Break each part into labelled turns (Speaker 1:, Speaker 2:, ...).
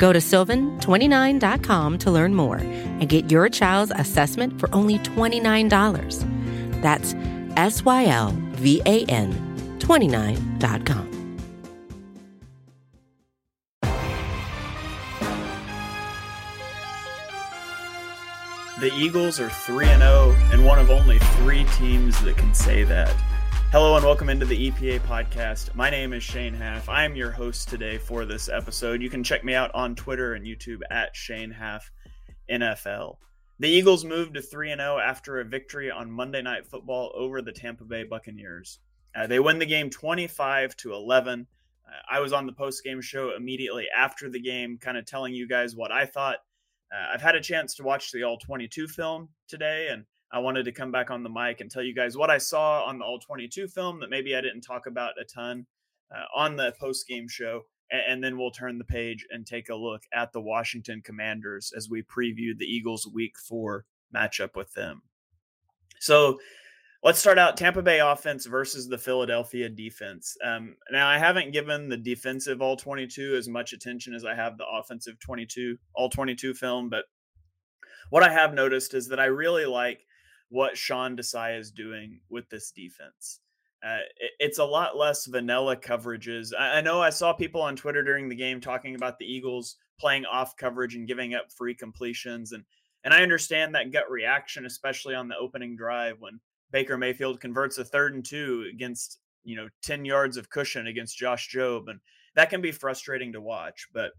Speaker 1: Go to sylvan29.com to learn more and get your child's assessment for only $29. That's S Y L V A N 29.com.
Speaker 2: The Eagles are 3 0 and one of only three teams that can say that. Hello and welcome into the EPA podcast. My name is Shane Haff. I am your host today for this episode. You can check me out on Twitter and YouTube at Shane Haff NFL. The Eagles moved to 3 0 after a victory on Monday Night Football over the Tampa Bay Buccaneers. Uh, they win the game 25 to 11. Uh, I was on the post game show immediately after the game, kind of telling you guys what I thought uh, I've had a chance to watch the All 22 film today, and I wanted to come back on the mic and tell you guys what I saw on the All 22 film that maybe I didn't talk about a ton uh, on the post game show. And, and, then we'll turn the page and take a look at the Washington Commanders as we preview the Eagles' week four matchup with them. So, Let's start out Tampa Bay offense versus the Philadelphia defense. Um, now, I haven't given the defensive all 22 as much attention as I have the offensive 22 all 22 film, but what I have noticed is that I really like what Sean Desai is doing with this defense. Uh, it, it's a lot less vanilla coverages. I, I know I saw people on Twitter during the game talking about the Eagles playing off coverage and giving up free completions, and and I understand that gut reaction, especially on the opening drive when Baker Mayfield converts a third and two against, you know, 10 yards of cushion against Josh Jobe And that can be frustrating to watch. But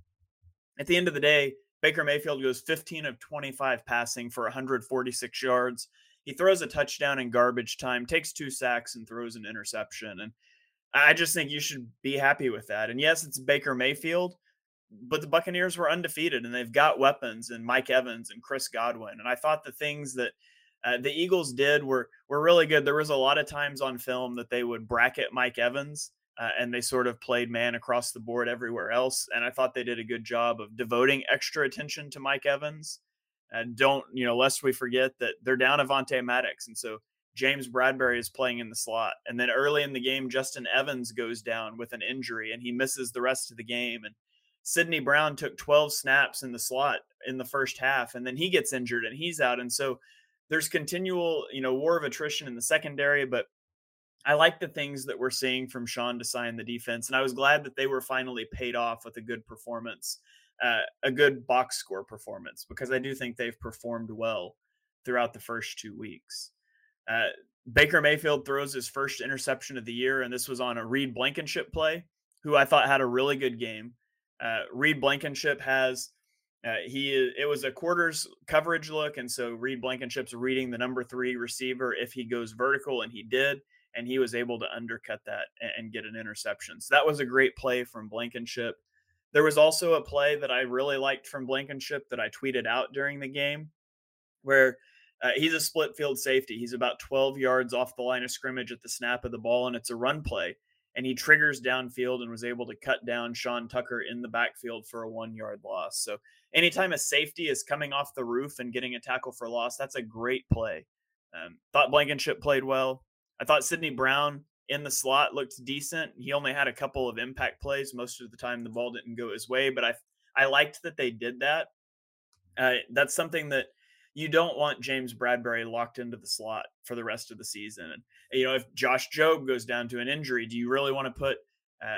Speaker 2: at the end of the day, Baker Mayfield goes 15 of 25 passing for 146 yards. He throws a touchdown in garbage time, takes two sacks, and throws an interception. And I just think you should be happy with that. And yes, it's Baker Mayfield, but the Buccaneers were undefeated and they've got weapons and Mike Evans and Chris Godwin. And I thought the things that uh, the Eagles did were were really good. There was a lot of times on film that they would bracket Mike Evans, uh, and they sort of played man across the board everywhere else. And I thought they did a good job of devoting extra attention to Mike Evans. And don't you know, lest we forget that they're down Avonte Maddox, and so James Bradberry is playing in the slot. And then early in the game, Justin Evans goes down with an injury, and he misses the rest of the game. And Sydney Brown took 12 snaps in the slot in the first half, and then he gets injured and he's out. And so there's continual, you know, war of attrition in the secondary, but I like the things that we're seeing from Sean Desai in the defense, and I was glad that they were finally paid off with a good performance, uh, a good box score performance, because I do think they've performed well throughout the first two weeks. Uh, Baker Mayfield throws his first interception of the year, and this was on a Reed Blankenship play, who I thought had a really good game. Uh, Reed Blankenship has uh, he it was a quarters coverage look, and so Reed Blankenship's reading the number three receiver if he goes vertical, and he did, and he was able to undercut that and, and get an interception. So that was a great play from Blankenship. There was also a play that I really liked from Blankenship that I tweeted out during the game, where uh, he's a split field safety. He's about 12 yards off the line of scrimmage at the snap of the ball, and it's a run play and he triggers downfield and was able to cut down Sean Tucker in the backfield for a one yard loss. So anytime a safety is coming off the roof and getting a tackle for loss, that's a great play. Um, thought Blankenship played well. I thought Sydney Brown in the slot looked decent. He only had a couple of impact plays. Most of the time, the ball didn't go his way, but I I liked that they did that. Uh, that's something that you don't want James Bradberry locked into the slot for the rest of the season. And you know, if Josh Jobe goes down to an injury, do you really want to put uh,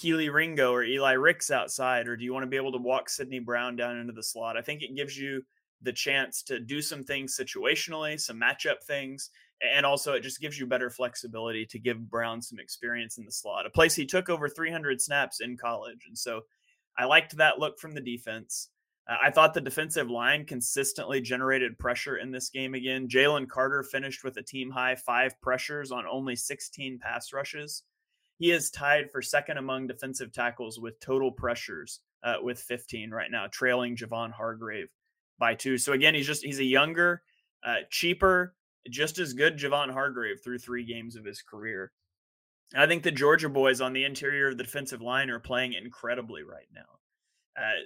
Speaker 2: Kelee Ringo or Eli Ricks outside, or do you want to be able to walk Sydney Brown down into the slot? I think it gives you the chance to do some things situationally, some matchup things, and also it just gives you better flexibility to give Brown some experience in the slot, a place he took over 300 snaps in college. And so I liked that look from the defense. Uh, I thought the defensive line consistently generated pressure in this game again. Jalen Carter finished with a team high five pressures on only 16 pass rushes. He is tied for second among defensive tackles with total pressures uh, with 15 right now, trailing Javon Hargrave by two. So again, he's just he's a younger, uh, cheaper, just as good Javon Hargrave through three games of his career. And I think the Georgia boys on the interior of the defensive line are playing incredibly right now. Uh,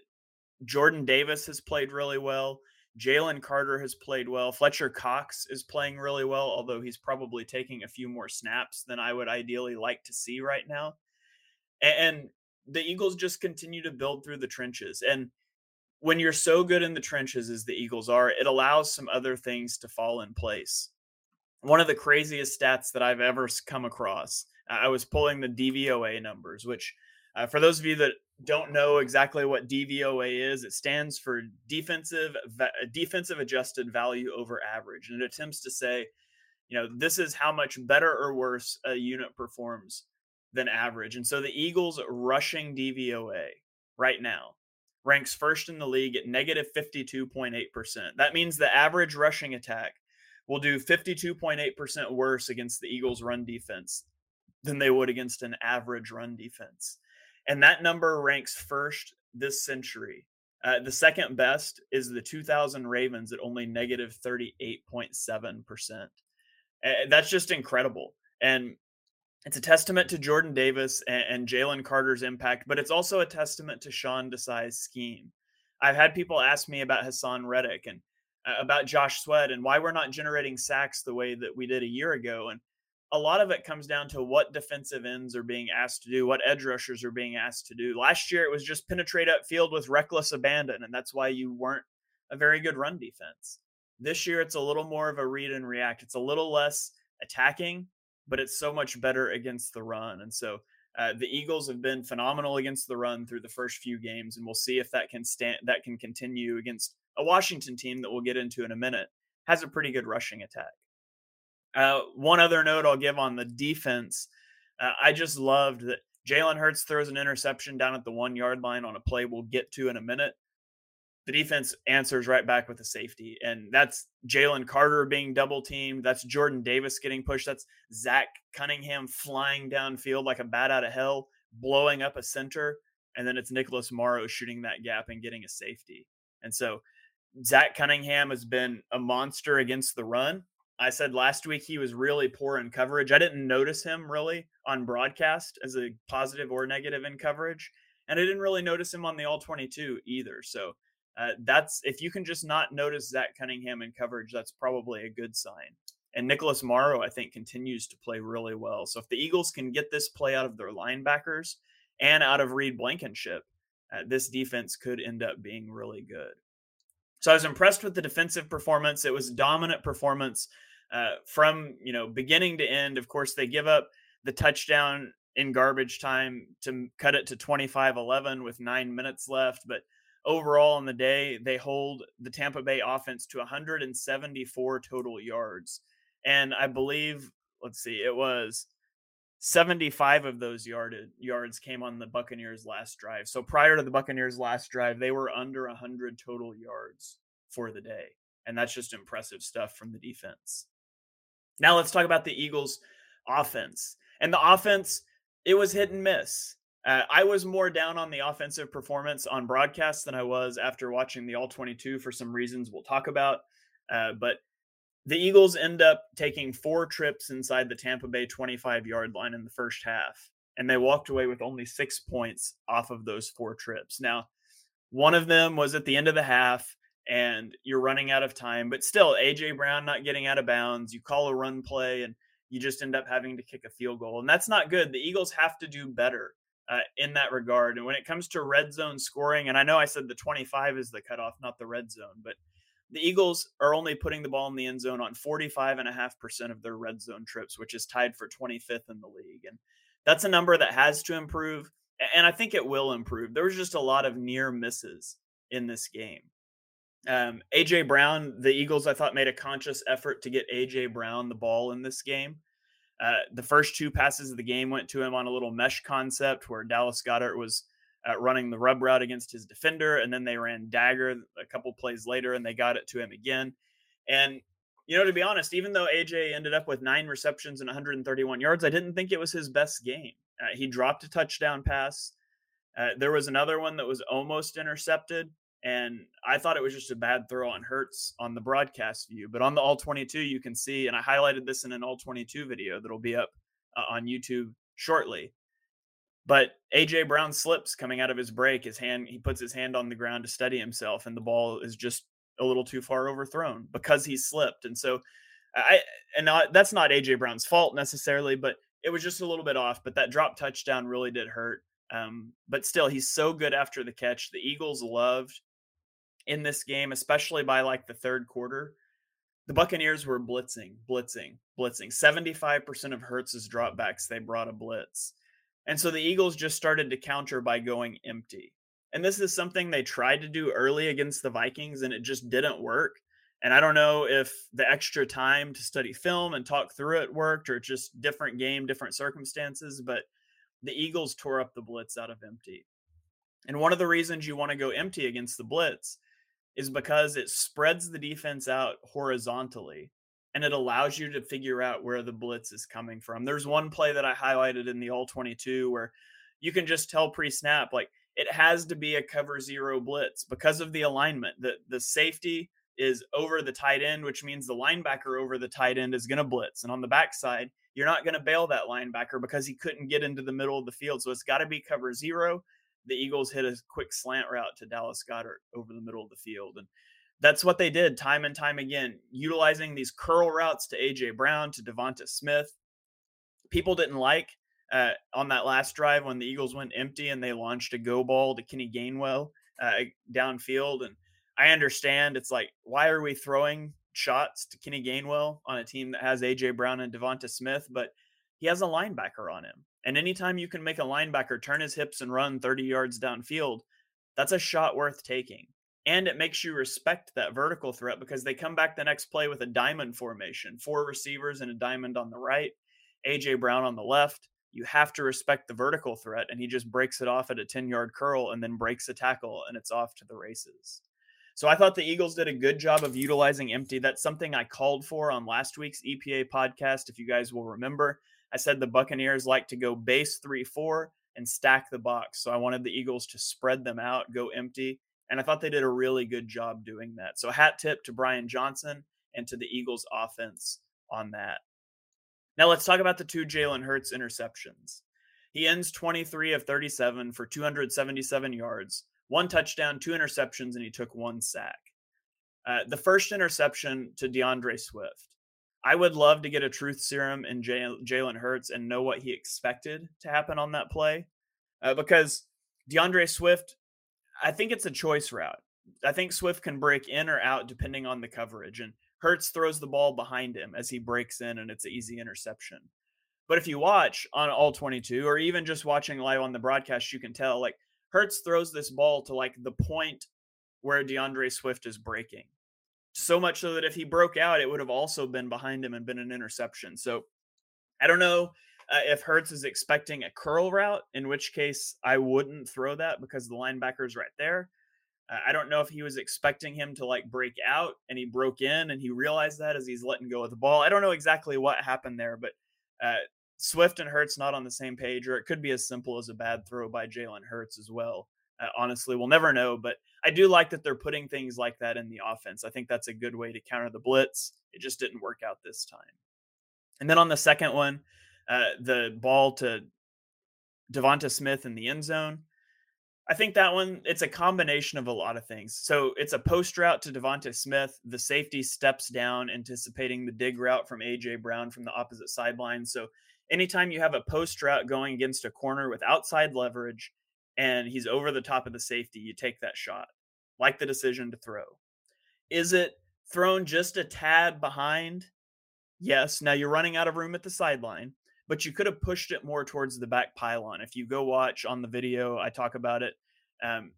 Speaker 2: Jordan Davis has played really well. Jalen Carter has played well. Fletcher Cox is playing really well, although he's probably taking a few more snaps than I would ideally like to see right now. And the Eagles just continue to build through the trenches. And when you're so good in the trenches as the Eagles are, it allows some other things to fall in place. One of the craziest stats that I've ever come across, I was pulling the DVOA numbers, which uh, for those of you that don't know exactly what DVOA is, it stands for defensive defensive adjusted value over average, and it attempts to say, you know, this is how much better or worse a unit performs than average. And so the Eagles rushing DVOA right now ranks first in the league at negative 52.8%. That means the average rushing attack will do 52.8% worse against the Eagles' run defense than they would against an average run defense. And that number ranks first this century. Uh, the second best is the 2000 Ravens at only negative 38.7%. Uh, that's just incredible. And it's a testament to Jordan Davis and, and Jalen Carter's impact, but it's also a testament to Sean Desai's scheme. I've had people ask me about Haason Reddick and uh, about Josh Sweat and why we're not generating sacks the way that we did a year ago. And a lot of it comes down to what defensive ends are being asked to do, what edge rushers are being asked to do. Last year, it was just penetrate upfield with reckless abandon, and that's why you weren't a very good run defense. This year, it's a little more of a read and react. It's a little less attacking, but it's so much better against the run. And so uh, the Eagles have been phenomenal against the run through the first few games, and we'll see if that can stand that can continue against a Washington team that we'll get into in a minute. Has a pretty good rushing attack. Uh, one other note I'll give on the defense, uh, I just loved that Jalen Hurts throws an interception down at the one yard line on a play we'll get to in a minute. The defense answers right back with a safety, and that's Jalen Carter being double teamed. That's Jordan Davis getting pushed. That's Zach Cunningham flying downfield like a bat out of hell, blowing up a center, and then it's Nicholas Morrow shooting that gap and getting a safety. And so Zach Cunningham has been a monster against the run. I said last week he was really poor in coverage. I didn't notice him really on broadcast as a positive or negative in coverage. And I didn't really notice him on the all 22 either. So uh, that's if you can just not notice Zach Cunningham in coverage, that's probably a good sign. And Nicholas Morrow, I think, continues to play really well. So if the Eagles can get this play out of their linebackers and out of Reed Blankenship, uh, this defense could end up being really good. So I was impressed with the defensive performance. It was dominant performance uh, from you know beginning to end. Of course, they give up the touchdown in garbage time to cut it to 25-11 with nine minutes left, but overall on the day they hold the Tampa Bay offense to 174 total yards, and I believe let's see, it was 75 of those yarded yards came on the Buccaneers last drive. So prior to the Buccaneers last drive, they were under 100 total yards for the day. And that's just impressive stuff from the defense. Now let's talk about the Eagles' offense. And the offense, it was hit and miss. Uh, I was more down on the offensive performance on broadcast than I was after watching the All 22 for some reasons we'll talk about. Uh, but the Eagles end up taking four trips inside the Tampa Bay 25 yard line in the first half, and they walked away with only six points off of those four trips. Now, one of them was at the end of the half and you're running out of time. But still, AJ Brown not getting out of bounds. You call a run play and you just end up having to kick a field goal. And that's not good. The Eagles have to do better uh, in that regard. And when it comes to red zone scoring, and I know I said the 25 is the cutoff, not the red zone, but the Eagles are only putting the ball in the end zone on 45.5% of their red zone trips, which is tied for 25th in the league. And that's a number that has to improve. And I think it will improve. There was just a lot of near misses in this game. Um, AJ Brown, the Eagles, I thought made a conscious effort to get AJ Brown the ball in this game. Uh, the first two passes of the game went to him on a little mesh concept where Dallas Goedert was uh, running the rub route against his defender, and then they ran dagger a couple plays later and they got it to him again. And you know, to be honest, even though AJ ended up with nine receptions and 131 yards, I didn't think it was his best game. Uh, he dropped a touchdown pass. Uh, there was another one that was almost intercepted And I thought it was just a bad throw on Hurts on the broadcast view. But on the All 22, you can see, and I highlighted this in an All 22 video that'll be up uh, on YouTube shortly. But AJ Brown slips coming out of his break. His hand, he puts his hand on the ground to steady himself, and the ball is just a little too far overthrown because he slipped. And so, I and not, that's not AJ Brown's fault necessarily, but it was just a little bit off. But that drop touchdown really did hurt. Um, but still, he's so good after the catch. The Eagles loved in this game, especially by like the third quarter. The Buccaneers were blitzing, blitzing, blitzing. 75% of Hurts's dropbacks, they brought a blitz. And so the Eagles just started to counter by going empty. And this is something they tried to do early against the Vikings, and it just didn't work. And I don't know if the extra time to study film and talk through it worked or just different game, different circumstances, but the Eagles tore up the blitz out of empty. And one of the reasons you want to go empty against the blitz is because it spreads the defense out horizontally and it allows you to figure out where the blitz is coming from. There's one play that I highlighted in the all 22 where you can just tell pre-snap like it has to be a cover zero blitz because of the alignment. The the safety is over the tight end, which means the linebacker over the tight end is going to blitz. And on the backside, you're not going to bail that linebacker because he couldn't get into the middle of the field. So it's got to be cover zero. The Eagles hit a quick slant route to Dallas Goedert over the middle of the field. And that's what they did time and time again, utilizing these curl routes to AJ Brown, to Devonta Smith. People didn't like uh, on that last drive when the Eagles went empty and they launched a go ball to Kenny Gainwell uh, downfield. And I understand it's like, why are we throwing shots to Kenny Gainwell on a team that has AJ Brown and Devonta Smith? But he has a linebacker on him. And anytime you can make a linebacker turn his hips and run 30 yards downfield, that's a shot worth taking and it makes you respect that vertical threat because they come back the next play with a diamond formation, four receivers and a diamond on the right, AJ Brown on the left. You have to respect the vertical threat, and he just breaks it off at a 10 yard curl and then breaks a tackle, and it's off to the races. So I thought the Eagles did a good job of utilizing empty. That's something I called for on last week's EPA podcast. If you guys will remember, I said the Buccaneers like to go base 3 4 and stack the box. So I wanted the Eagles to spread them out, go empty, and I thought they did a really good job doing that. So hat tip to Brian Johnson and to the Eagles offense on that. Now let's talk about the two Jalen Hurts interceptions. He ends 23 of 37 for 277 yards, one touchdown, two interceptions, and he took one sack. Uh, the first interception to DeAndre Swift. I would love to get a truth serum in Jalen Hurts and know what he expected to happen on that play uh, because DeAndre Swift I think it's a choice route. I think Swift can break in or out depending on the coverage. And Hurts throws the ball behind him as he breaks in, and it's an easy interception. But if you watch on all 22, or even just watching live on the broadcast, you can tell like Hurts throws this ball to like the point where DeAndre Swift is breaking. So much so that if he broke out, it would have also been behind him and been an interception. So I don't know uh, if Hurts is expecting a curl route, in which case I wouldn't throw that because the linebacker's right there. Uh, I don't know if he was expecting him to like break out and he broke in and he realized that as he's letting go of the ball. I don't know exactly what happened there, but uh, Swift and Hurts not on the same page, or it could be as simple as a bad throw by Jalen Hurts as well. Honestly, we'll never know, but I do like that they're putting things like that in the offense. I think that's a good way to counter the blitz. It just didn't work out this time. And then on the second one, uh, the ball to Devonta Smith in the end zone. I think that one, it's a combination of a lot of things. So it's a post route to Devonta Smith. The safety steps down, anticipating the dig route from AJ Brown from the opposite sideline. So anytime you have a post route going against a corner with outside leverage and he's over the top of the safety, you take that shot. Like the decision to throw. Is it thrown just a tad behind? Yes. Now you're running out of room at the sideline but you could have pushed it more towards the back pylon. If you go watch on the video, I talk about it. Um,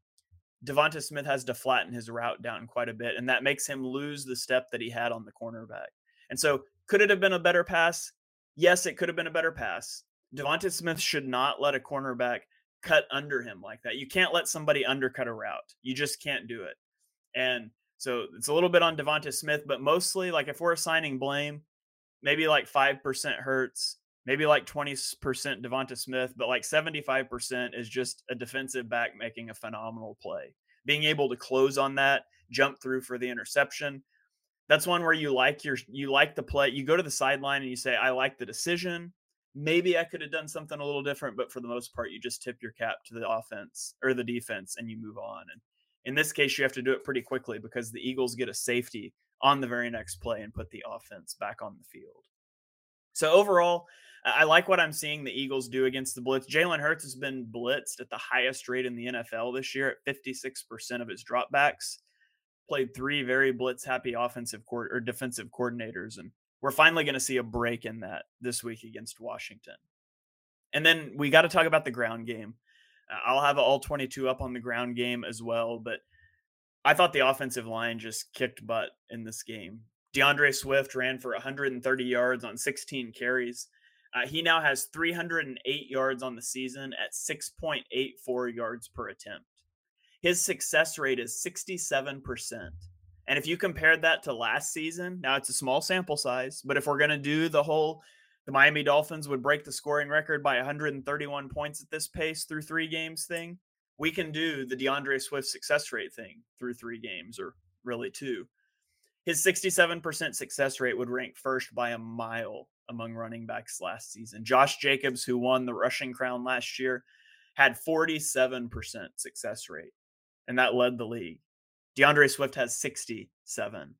Speaker 2: Devonta Smith has to flatten his route down quite a bit, and that makes him lose the step that he had on the cornerback. And so, could it have been a better pass? Yes, it could have been a better pass. Devonta Smith should not let a cornerback cut under him like that. You can't let somebody undercut a route. You just can't do it. And so it's a little bit on Devonta Smith, but mostly like if we're assigning blame, maybe like 5% Hurts, maybe like 20% Devonta Smith, but like 75% is just a defensive back making a phenomenal play. being able to close on that, jump through for the interception. That's one where you like your you like the play. You go to the sideline and you say, I like the decision. Maybe I could have done something a little different, but for the most part, you just tip your cap to the offense or the defense and you move on. And in this case, you have to do it pretty quickly because the Eagles get a safety on the very next play and put the offense back on the field. So overall, I like what I'm seeing the Eagles do against the blitz. Jalen Hurts has been blitzed at the highest rate in the NFL this year at 56% of his dropbacks. Played three very blitz happy offensive co- or defensive coordinators, and we're finally going to see a break in that this week against Washington. And then we got to talk about the ground game. Uh, I'll have all 22 up on the ground game as well, but I thought the offensive line just kicked butt in this game. DeAndre Swift ran for 130 yards on 16 carries. Uh, he now has 308 yards on the season at 6.84 yards per attempt. His success rate is 67%. And if you compared that to last season, now it's a small sample size, but if we're going to do the whole, the Miami Dolphins would break the scoring record by 131 points at this pace through three games thing, we can do the DeAndre Swift success rate thing through three games or really two. His 67% success rate would rank first by a mile among running backs last season. Josh Jacobs, who won the rushing crown last year, had 47% success rate, and that led the league. D'Andre Swift has 67.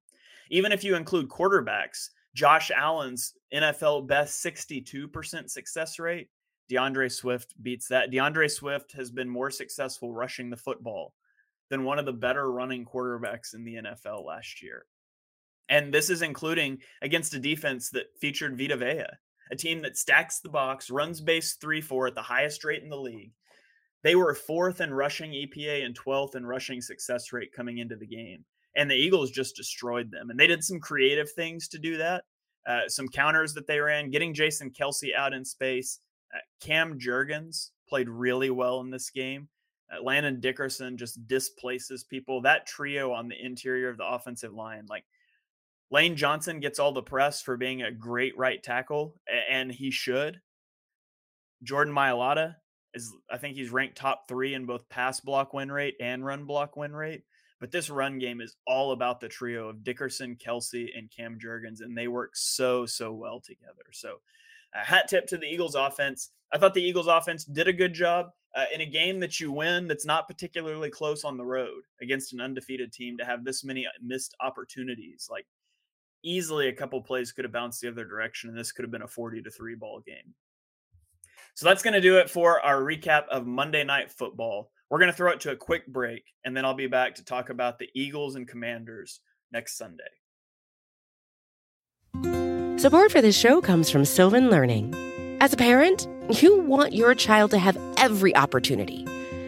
Speaker 2: Even if you include quarterbacks, Josh Allen's NFL best 62% success rate, DeAndre Swift beats that. DeAndre Swift has been more successful rushing the football than one of the better running quarterbacks in the NFL last year. And this is including against a defense that featured Vita Vea, a team that stacks the box, runs base 3 4 at the highest rate in the league. They were fourth in rushing EPA and 12th in rushing success rate coming into the game. And the Eagles just destroyed them. And they did some creative things to do that. Uh, some counters that they ran, getting Jason Kelce out in space. Uh, Cam Jurgens played really well in this game. Uh, Landon Dickerson just displaces people. That trio on the interior of the offensive line, like Lane Johnson gets all the press for being a great right tackle, and he should. Jordan Mailata is, I think he's ranked top three in both pass block win rate and run block win rate. But this run game is all about the trio of Dickerson, Kelce, and Cam Jurgens, and they work so, so well together. So, a hat tip to the Eagles offense. I thought the Eagles offense did a good job uh, in a game that you win that's not particularly close on the road against an undefeated team to have this many missed opportunities. Like, easily a couple plays could have bounced the other direction, and this could have been a 40 to 3 ball game. So that's going to do it for our recap of Monday Night Football. We're going to throw it to a quick break, and then I'll be back to talk about the Eagles and Commanders next Sunday.
Speaker 1: Support for this show comes from Sylvan Learning. As a parent, you want your child to have every opportunity,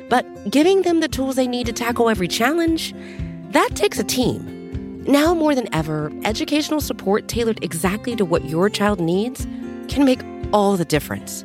Speaker 1: but giving them the tools they need to tackle every challenge, that takes a team. Now more than ever, educational support tailored exactly to what your child needs can make all the difference.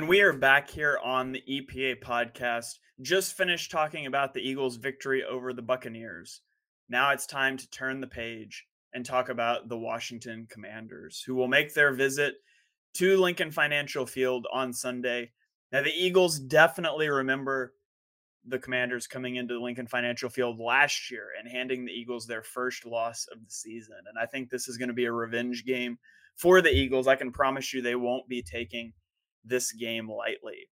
Speaker 2: And we are back here on the EPA podcast. Just finished talking about the Eagles' victory over the Buccaneers. Now it's time to turn the page and talk about the Washington Commanders, who will make their visit to Lincoln Financial Field on Sunday. Now, the Eagles definitely remember the Commanders coming into Lincoln Financial Field last year and handing the Eagles their first loss of the season. And I think this is going to be a revenge game for the Eagles. I can promise you they won't be taking this game lightly.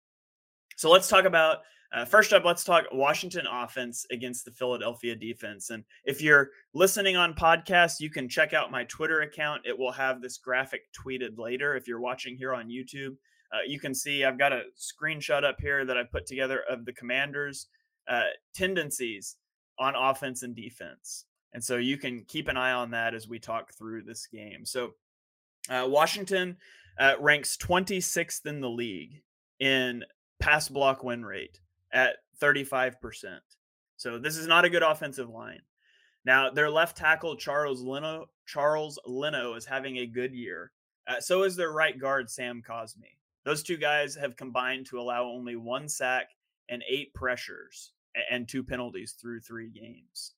Speaker 2: So let's talk about uh, first up, let's talk Washington offense against the Philadelphia defense. And if you're listening on podcast, you can check out my Twitter account. It will have this graphic tweeted later. If you're watching here on YouTube, uh, you can see I've got a screenshot up here that I put together of the Commanders' uh, tendencies on offense and defense. And so you can keep an eye on that as we talk through this game. So uh, Washington uh, ranks 26th in the league in pass block win rate at 35%. So this is not a good offensive line. Now, their left tackle Charles Leno Charles Leno is having a good year. Uh, so is their right guard Sam Cosmi. Those two guys have combined to allow only one sack and eight pressures and two penalties through three games.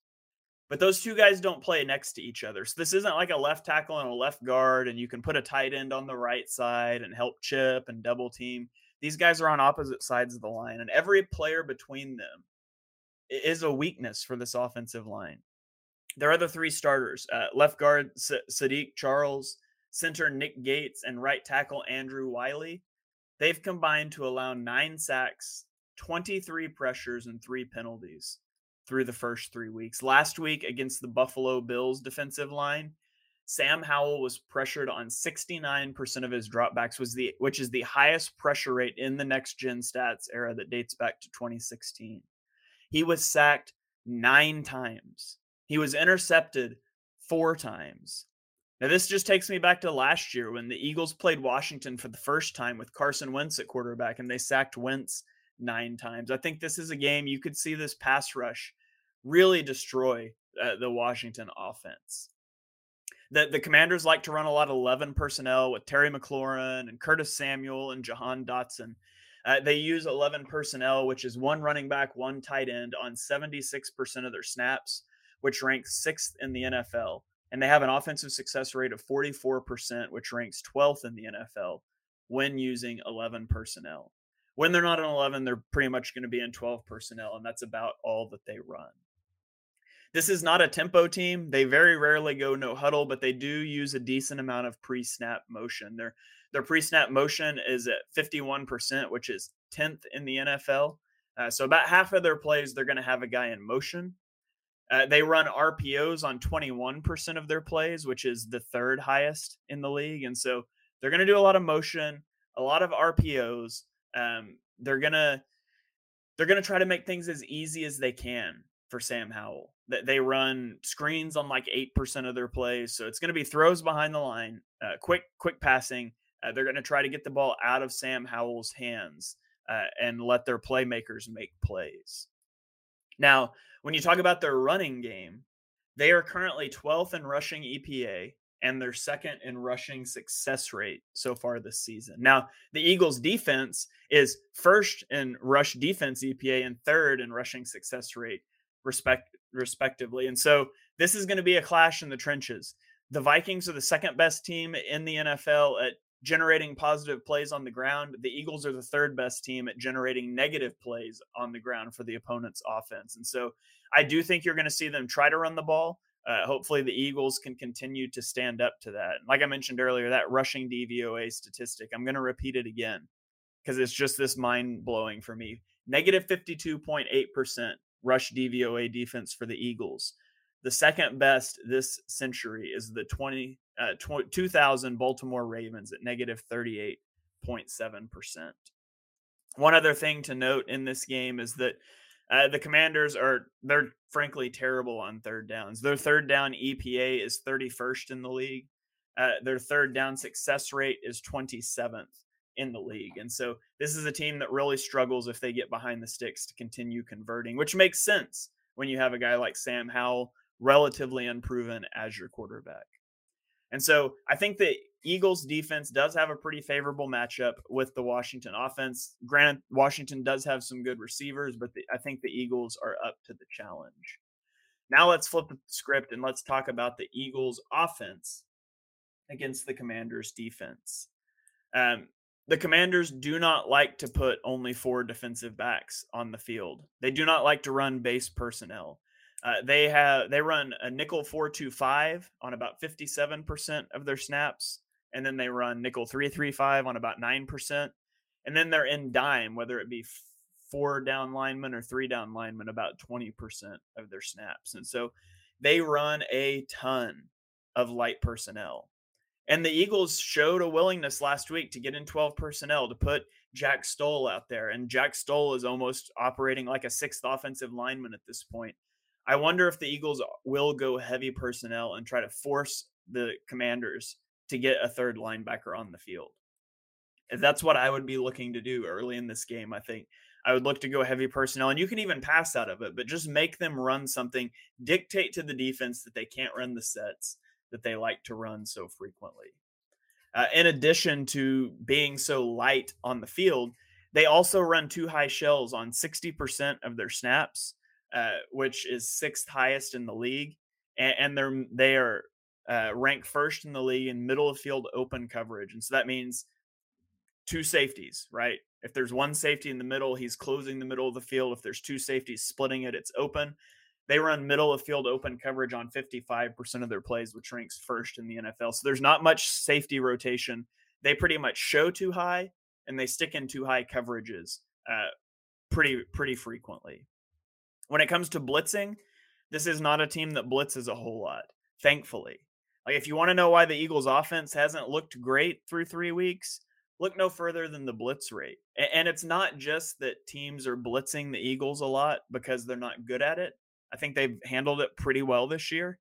Speaker 2: But those two guys don't play next to each other. So this isn't like a left tackle and a left guard, and you can put a tight end on the right side and help chip and double team. These guys are on opposite sides of the line, and every player between them is a weakness for this offensive line. There are the three starters uh, left guard Saahdiq Charles, center Nick Gates, and right tackle Andrew Wylie. They've combined to allow nine sacks, 23 pressures, and three penalties through the first three weeks. Last week against the Buffalo Bills defensive line, Sam Howell was pressured on 69% of his dropbacks, was the which is the highest pressure rate in the next gen stats era that dates back to 2016. He was sacked nine times. He was intercepted four times. Now, this just takes me back to last year when the Eagles played Washington for the first time with Carson Wentz at quarterback and they sacked Wentz nine times. I think this is a game you could see this pass rush really destroy uh, the Washington offense the, the commanders like to run a lot of 11 personnel with Terry McLaurin and Curtis Samuel and Jahan Dotson. Uh, they use 11 personnel, which is one running back, one tight end on 76% of their snaps, which ranks sixth in the NFL. And they have an offensive success rate of 44%, which ranks 12th in the NFL when using 11 personnel. When they're not in 11, they're pretty much going to be in 12 personnel, and that's about all that they run. This is not a tempo team. They very rarely go no huddle, but they do use a decent amount of pre-snap motion. Their their pre-snap motion is at 51%, which is 10th in the NFL. Uh, so about half of their plays, they're going to have a guy in motion. Uh, they run RPOs on 21% of their plays, which is the third highest in the league. And so they're going to do a lot of motion, a lot of RPOs. Um, they're gonna they're gonna try to make things as easy as they can for Sam Howell that they run screens on like 8% of their plays. So it's going to be throws behind the line, uh, quick, quick passing. Uh, they're going to try to get the ball out of Sam Howell's hands uh, and let their playmakers make plays. Now, when you talk about their running game, they are currently 12th in rushing EPA and they're second in rushing success rate so far this season. Now, the Eagles defense is first in rush defense EPA and third in rushing success rate respect respectively. And so this is going to be a clash in the trenches. The Vikings are the second best team in the NFL at generating positive plays on the ground. The Eagles are the third best team at generating negative plays on the ground for the opponent's offense. And so I do think you're going to see them try to run the ball. Uh, hopefully, the Eagles can continue to stand up to that. Like I mentioned earlier, that rushing DVOA statistic, I'm going to repeat it again because it's just this mind blowing for me. Negative 52.8% rush DVOA defense for the Eagles. The second best this century is the 20, uh, 2000 Baltimore Ravens at negative 38.7%. One other thing to note in this game is that uh, the Commanders are they're frankly terrible on third downs. Their third down EPA is 31st in the league. Uh, their third down success rate is 27th in the league. And so this is a team that really struggles if they get behind the sticks to continue converting, which makes sense when you have a guy like Sam Howell, relatively unproven as your quarterback. And so I think the Eagles defense does have a pretty favorable matchup with the Washington offense. Granted, Washington does have some good receivers, but the, I think the Eagles are up to the challenge. Now let's flip the script and let's talk about the Eagles offense against the Commanders defense. Um, the commanders do not like to put only four defensive backs on the field. They do not like to run base personnel. Uh, they have they run a nickel four two five on about fifty seven percent of their snaps, and then they run nickel three three five on about nine percent, and then they're in dime, whether it be four down linemen or three down linemen about 20% of their snaps. And so they run a ton of light personnel. And the Eagles showed a willingness last week to get in 12 personnel to put Jack Stoll out there. And Jack Stoll is almost operating like a sixth offensive lineman at this point. I wonder if the Eagles will go heavy personnel and try to force the commanders to get a third linebacker on the field. That's what I would be looking to do early in this game. I think I would look to go heavy personnel, and you can even pass out of it, but just make them run something, dictate to the defense that they can't run the sets that they like to run so frequently. Uh, in addition to being so light on the field, they also run two high shells on 60% of their snaps, uh, which is sixth highest in the league. And, and they're, they are uh, ranked first in the league in middle of field open coverage. And so that means two safeties, right? If there's one safety in the middle, he's closing the middle of the field. If there's two safeties splitting it, it's open. They run middle of field open coverage on 55% of their plays, which ranks first in the NFL. So there's not much safety rotation. They pretty much show too high and they stick in too high coverages uh, pretty pretty frequently. When it comes to blitzing, this is not a team that blitzes a whole lot, thankfully. Like if you want to know why the Eagles offense hasn't looked great through 3 weeks, look no further than the blitz rate. And it's not just that teams are blitzing the Eagles a lot because they're not good at it. I think they've handled it pretty well this year.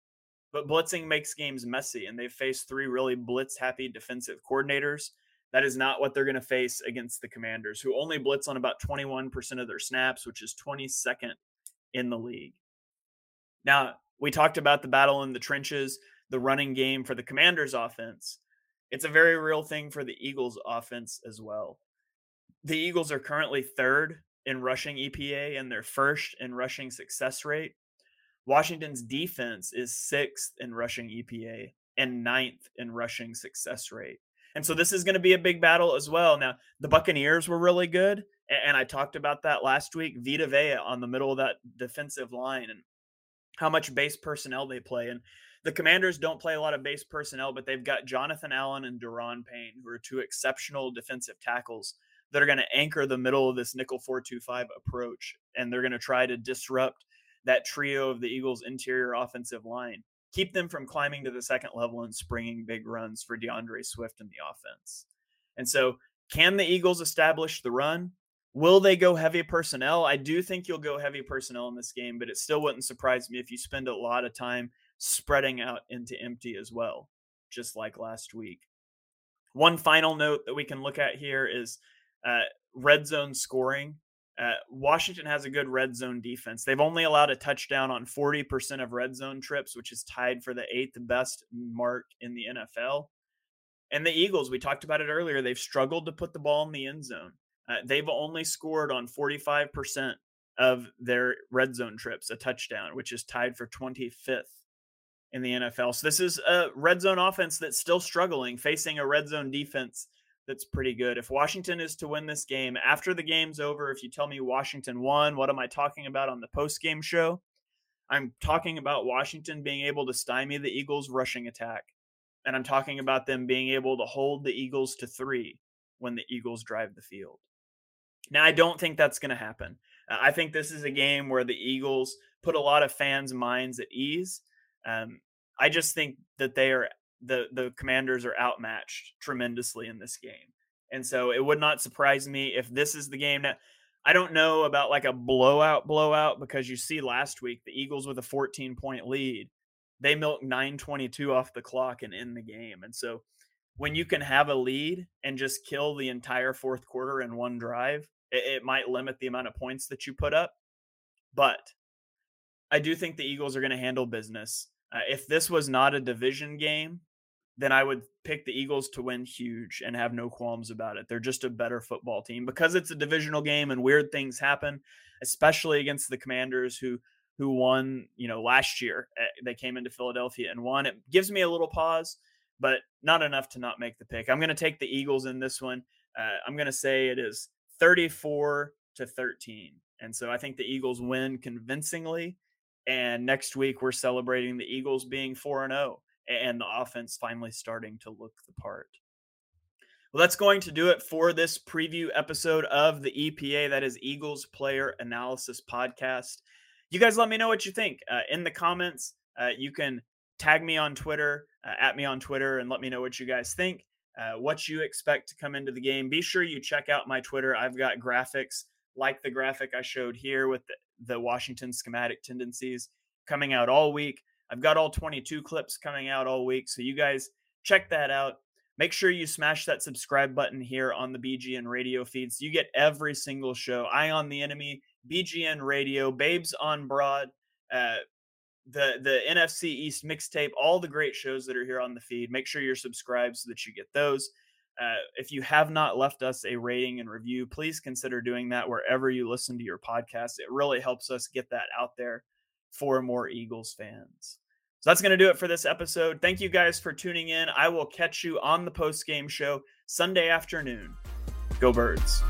Speaker 2: But blitzing makes games messy, and they've faced three really blitz happy defensive coordinators. That is not what they're going to face against the Commanders, who only blitz on about 21% of their snaps, which is 22nd in the league. Now, we talked about the battle in the trenches, the running game for the Commanders offense. It's a very real thing for the Eagles offense as well. The Eagles are currently third in rushing EPA and they're first in rushing success rate. Washington's defense is sixth in rushing EPA and ninth in rushing success rate. And so this is going to be a big battle as well. Now, the Buccaneers were really good. And I talked about that last week. Vita Vea on the middle of that defensive line and how much base personnel they play. And the Commanders don't play a lot of base personnel, but they've got Jonathan Allen and Daron Payne, who are two exceptional defensive tackles that are going to anchor the middle of this nickel 425 approach. And they're going to try to disrupt that trio of the Eagles' interior offensive line, keep them from climbing to the second level and springing big runs for DeAndre Swift and the offense. And so, can the Eagles establish the run? Will they go heavy personnel? I do think you'll go heavy personnel in this game, but it still wouldn't surprise me if you spend a lot of time spreading out into empty as well, just like last week. One final note that we can look at here is uh, red zone scoring. Uh, Washington has a good red zone defense. They've only allowed a touchdown on 40% of red zone trips, which is tied for the eighth best mark in the NFL. And the Eagles, we talked about it earlier, they've struggled to put the ball in the end zone. Uh, they've only scored on 45% of their red zone trips, a touchdown, which is tied for 25th in the NFL. So this is a red zone offense that's still struggling, facing a red zone defense that's pretty good. If Washington is to win this game, after the game's over, if you tell me Washington won, what am I talking about on the post game show? I'm talking about Washington being able to stymie the Eagles' rushing attack. And I'm talking about them being able to hold the Eagles to three when the Eagles drive the field. Now, I don't think that's going to happen. I think this is a game where the Eagles put a lot of fans' minds at ease. Um, I just think that they are the the commanders are outmatched tremendously in this game. And so it would not surprise me if this is the game that I don't know about like a blowout blowout because you see last week the Eagles with a 14 point lead, they milked 922 off the clock and end the game. And so when you can have a lead and just kill the entire fourth quarter in one drive, it, it might limit the amount of points that you put up. But I do think the Eagles are going to handle business. Uh, if this was not a division game, then I would pick the Eagles to win huge and have no qualms about it. They're just a better football team because it's a divisional game and weird things happen, especially against the Commanders who who won, you know, last year. Eh, they came into Philadelphia and won. It gives me a little pause, but not enough to not make the pick. I'm going to take the Eagles in this one. Uh, I'm going to say it is 34 to 13. And so I think the Eagles win convincingly. And next week we're celebrating the Eagles being 4 and 0 and the offense finally starting to look the part. Well, that's going to do it for this preview episode of the EPA, that is Eagles Player Analysis Podcast. You guys let me know what you think uh, in the comments. Uh, you can tag me on Twitter, uh, at me on Twitter, and let me know what you guys think, uh, what you expect to come into the game. Be sure you check out my Twitter. I've got graphics like the graphic I showed here with the, the Washington schematic tendencies coming out all week. I've got all 22 clips coming out all week. So you guys check that out. Make sure you smash that subscribe button here on the BGN radio feed so you get every single show. Eye on the Enemy, BGN Radio, Babes on Broad, uh, the the NFC East mixtape, all the great shows that are here on the feed. Make sure you're subscribed so that you get those. Uh, if you have not left us a rating and review, please consider doing that wherever you listen to your podcast. It really helps us get that out there for more Eagles fans. So that's going to do it for this episode. Thank you guys for tuning in. I will catch you on the post game show Sunday afternoon. Go Birds.